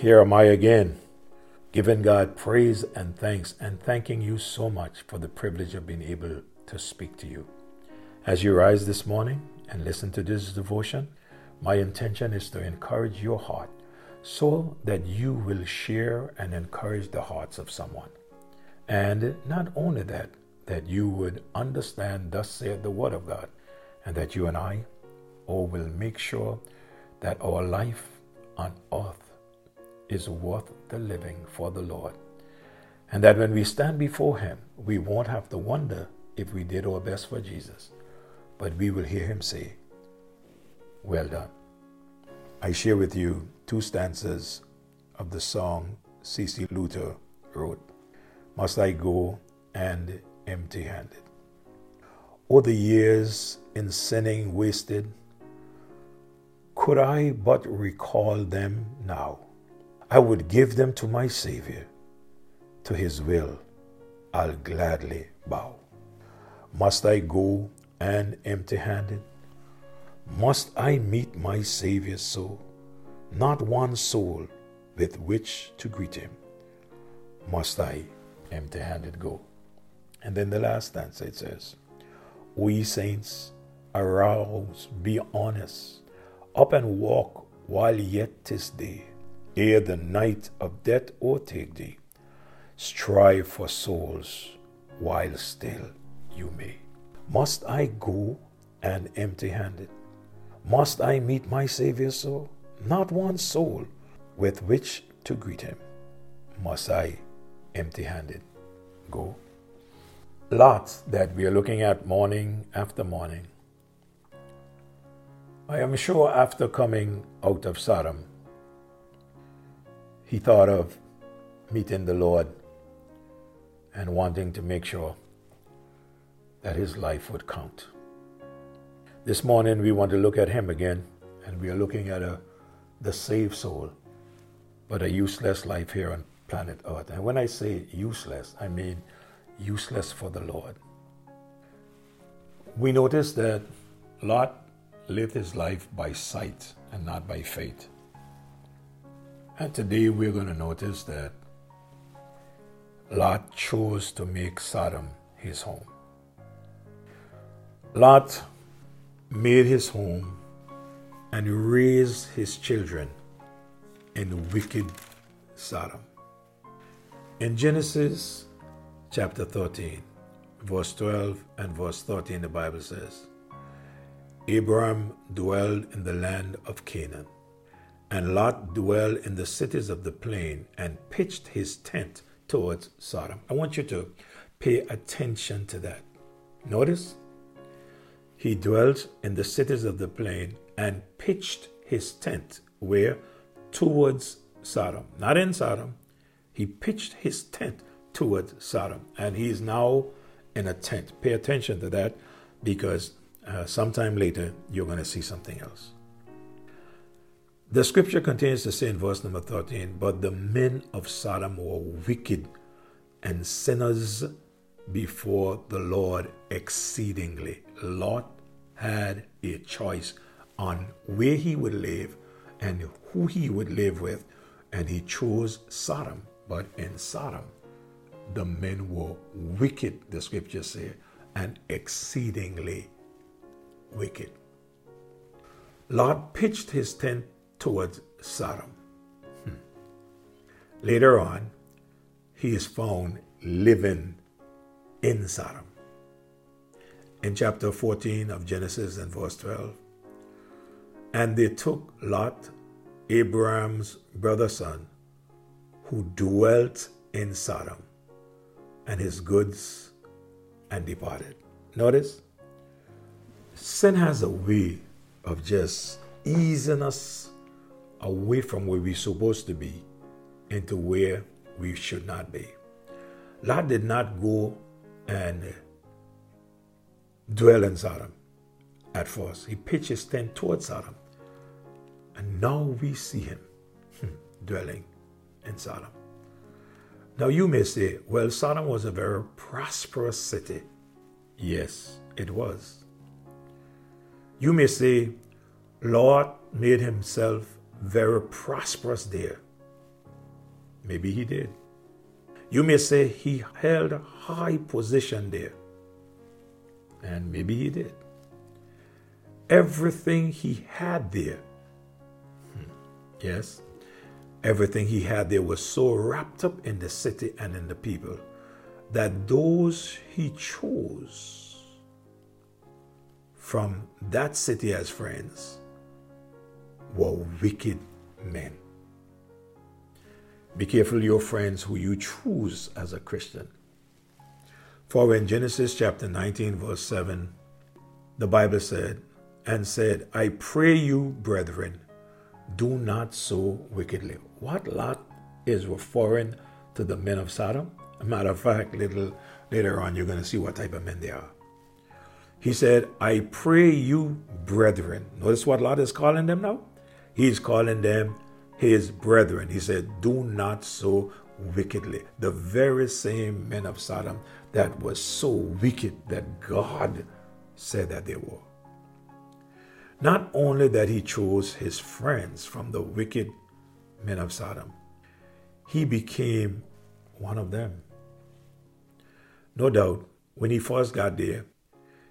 Here am I again, giving God praise and thanks and thanking you so much for the privilege of being able to speak to you. As you rise this morning and listen to this devotion, my intention is to encourage your heart so that you will share and encourage the hearts of someone. And not only that, that you would understand, thus saith the Word of God, and that you and I all will make sure that our life on earth is worth the living for the Lord. And that when we stand before Him, we won't have to wonder if we did our best for Jesus, but we will hear Him say, Well done. I share with you two stanzas of the song C.C. Luther wrote Must I Go and Empty Handed? Oh, the years in sinning wasted, could I but recall them now, I would give them to my Savior. To his will I'll gladly bow. Must I go and empty handed? Must I meet my Savior so? Not one soul with which to greet him. Must I empty handed go? And then the last stanza it says, We saints, arouse, be honest, up and walk while yet 'tis day, ere the night of death o'ertake thee. Strive for souls while still you may. Must I go and empty handed? Must I meet my Savior so? Not one soul with which to greet him. Must I empty handed go? Lot that we are looking at morning after morning. I am sure after coming out of Sodom, he thought of meeting the Lord and wanting to make sure that his life would count. This morning we want to look at him again, and we are looking at a, the saved soul, but a useless life here on planet Earth. And when I say useless, I mean useless for the Lord. We notice that Lot lived his life by sight and not by faith. And today we're going to notice that Lot chose to make Sodom his home. Lot made his home and raised his children in wicked Sodom. In Genesis chapter 13, verse 12 and verse 13, the Bible says, Abraham dwelled in the land of Canaan, and Lot dwelled in the cities of the plain and pitched his tent towards Sodom. I want you to pay attention to that. Notice he dwelt in the cities of the plain and pitched his tent where? Towards Sodom. Not in Sodom. He pitched his tent towards Sodom. And he is now in a tent. Pay attention to that because uh, sometime later you're going to see something else. The scripture continues to say in verse number 13, But the men of Sodom were wicked and sinners before the Lord exceedingly. Lot had a choice on where he would live and who he would live with, and he chose Sodom. But in Sodom, the men were wicked, the scriptures say, and exceedingly wicked. Lot pitched his tent towards Sodom. Hmm. Later on, he is found living in Sodom. In chapter 14 of Genesis and verse 12, and they took Lot, Abraham's brother son, who dwelt in Sodom, and his goods, and departed. Notice, sin has a way of just easing us away from where we're supposed to be into where we should not be. Lot did not go and dwell in Sodom at first. He pitched his tent towards Sodom. And now we see him hmm, dwelling in Sodom. Now you may say, well, Sodom was a very prosperous city. Yes, it was. You may say, Lot made himself very prosperous there. Maybe he did. You may say he held a high position there. And maybe he did. Everything he had there, hmm, yes, everything he had there was so wrapped up in the city and in the people that those he chose from that city as friends were wicked men. Be careful, your friends, who you choose as a Christian. For in Genesis chapter 19, verse 7, the Bible said, and said, I pray you, brethren, do not so wickedly. What Lot is referring to the men of Sodom? A matter of fact, little later on, you're going to see what type of men they are. He said, I pray you, brethren. Notice what Lot is calling them now? He's calling them his brethren. He said, Do not so wickedly. The very same men of Sodom that was so wicked that God said that they were. Not only that he chose his friends from the wicked men of Sodom, he became one of them. No doubt, when he first got there,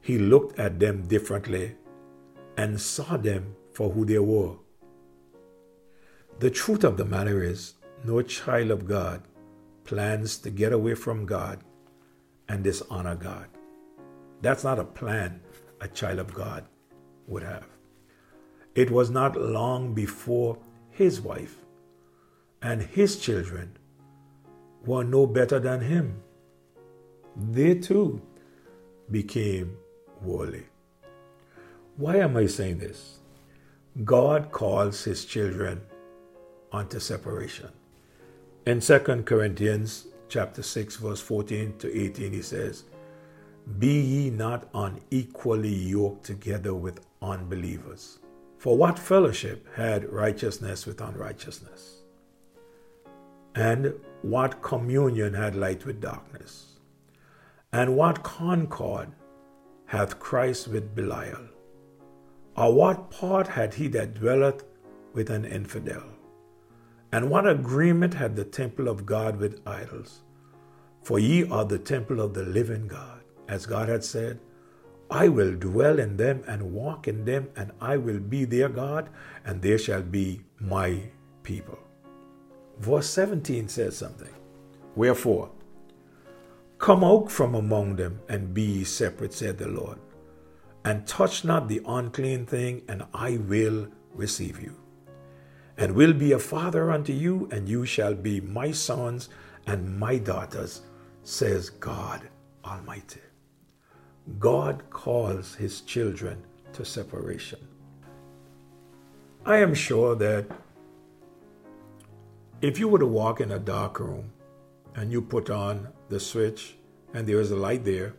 he looked at them differently and saw them for who they were. The truth of the matter is, no child of God plans to get away from God and dishonor God. That's not a plan a child of God would have. It was not long before his wife and his children were no better than him. They too became worldly. Why am I saying this? God calls his children unto separation. In 2 Corinthians chapter 6 verse 14 to 18 he says, "Be ye not unequally yoked together with unbelievers." For what fellowship had righteousness with unrighteousness? And what communion had light with darkness? And what concord hath Christ with Belial? Or what part had he that dwelleth with an infidel? And what agreement had the temple of God with idols? For ye are the temple of the living God, as God had said, I will dwell in them and walk in them, and I will be their God, and they shall be my people. Verse 17 says something. Wherefore, come out from among them and be ye separate, said the Lord, and touch not the unclean thing, and I will receive you, and will be a father unto you, and you shall be my sons and my daughters, says God Almighty. God calls his children to separation. I am sure that if you were to walk in a dark room and you put on the switch and there is a light there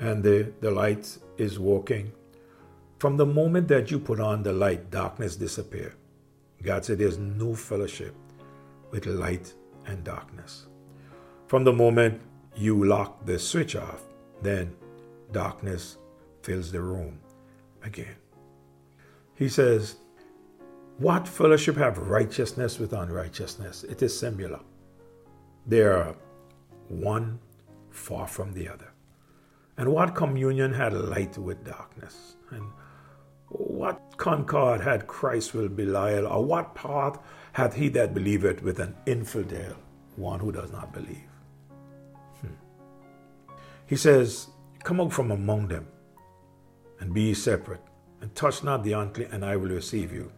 and the, the light is working, from the moment that you put on the light, darkness disappears. God said there's no fellowship with light and darkness. From the moment you lock the switch off, then darkness fills the room again. He says, What fellowship have righteousness with unrighteousness? It is similar. They are one far from the other. And what communion had light with darkness? And what concord had Christ with Belial? Or what part hath he that believeth with an infidel, one who does not believe? Hmm. He says, Come out from among them and be separate, and touch not the unclean, and I will receive you.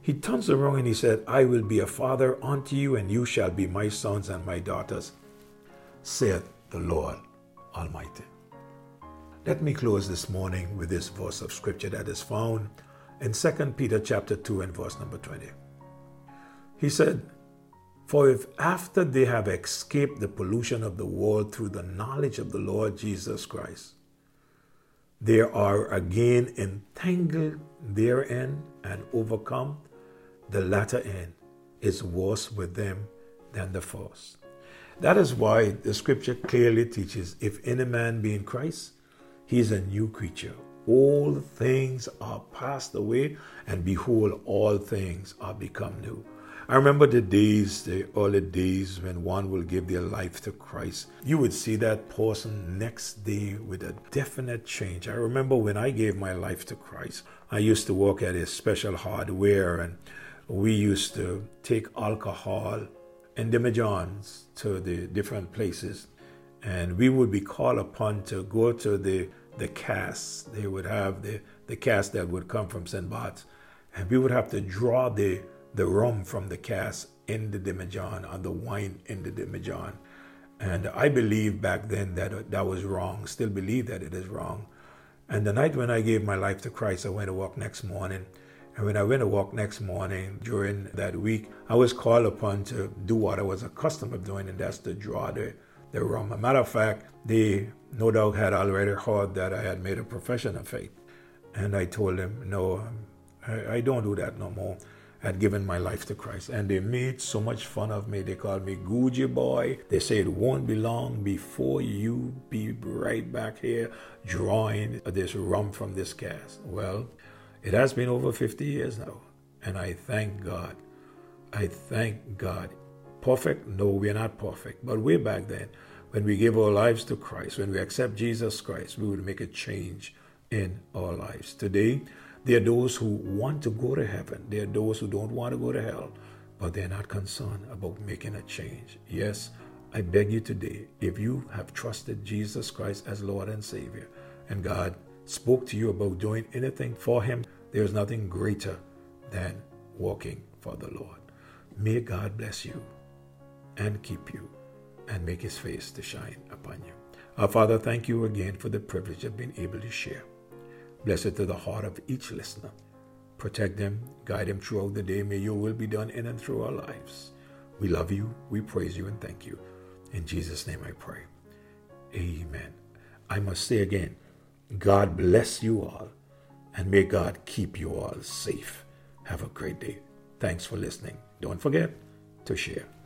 He turns around and he said, I will be a father unto you, and you shall be my sons and my daughters, saith the Lord Almighty. Let me close this morning with this verse of scripture that is found in 2 Peter chapter 2 and verse number 20. He said, for if after they have escaped the pollution of the world through the knowledge of the Lord Jesus Christ, they are again entangled therein and overcome, the latter end is worse with them than the first. That is why the scripture clearly teaches if any man be in Christ, he is a new creature. All things are passed away, and behold, all things are become new. I remember the days, the early days when one will give their life to Christ. You would see that person next day with a definite change. I remember when I gave my life to Christ, I used to work at a special hardware and we used to take alcohol and demijohns to the different places. And we would be called upon to go to the, the casks. They would have the, the cask that would come from St. And we would have to draw the the rum from the cask in the demijohn or the wine in the demijohn. And I believe back then that uh, that was wrong, still believe that it is wrong. And the night when I gave my life to Christ, I went to walk next morning. And when I went to walk next morning during that week, I was called upon to do what I was accustomed of doing, and that's to draw the, the rum. A matter of fact, they no doubt had already heard that I had made a profession of faith. And I told them, no, I, I don't do that no more I had given my life to Christ. And they made so much fun of me. They called me Gucci boy. They said it won't be long before you be right back here drawing this rum from this cask. Well, it has been over 50 years now. And I thank God. I thank God. Perfect? No, we're not perfect. But way back then, when we give our lives to Christ, when we accept Jesus Christ, we would make a change in our lives. Today, there are those who want to go to heaven. There are those who don't want to go to hell, but they're not concerned about making a change. Yes, I beg you today, if you have trusted Jesus Christ as Lord and Savior, and God spoke to you about doing anything for Him, there's nothing greater than walking for the Lord. May God bless you and keep you and make His face to shine upon you. Our Father, thank you again for the privilege of being able to share. Blessed to the heart of each listener. Protect them, guide them throughout the day. May your will be done in and through our lives. We love you, we praise you, and thank you. In Jesus' name I pray. Amen. I must say again, God bless you all, and may God keep you all safe. Have a great day. Thanks for listening. Don't forget to share.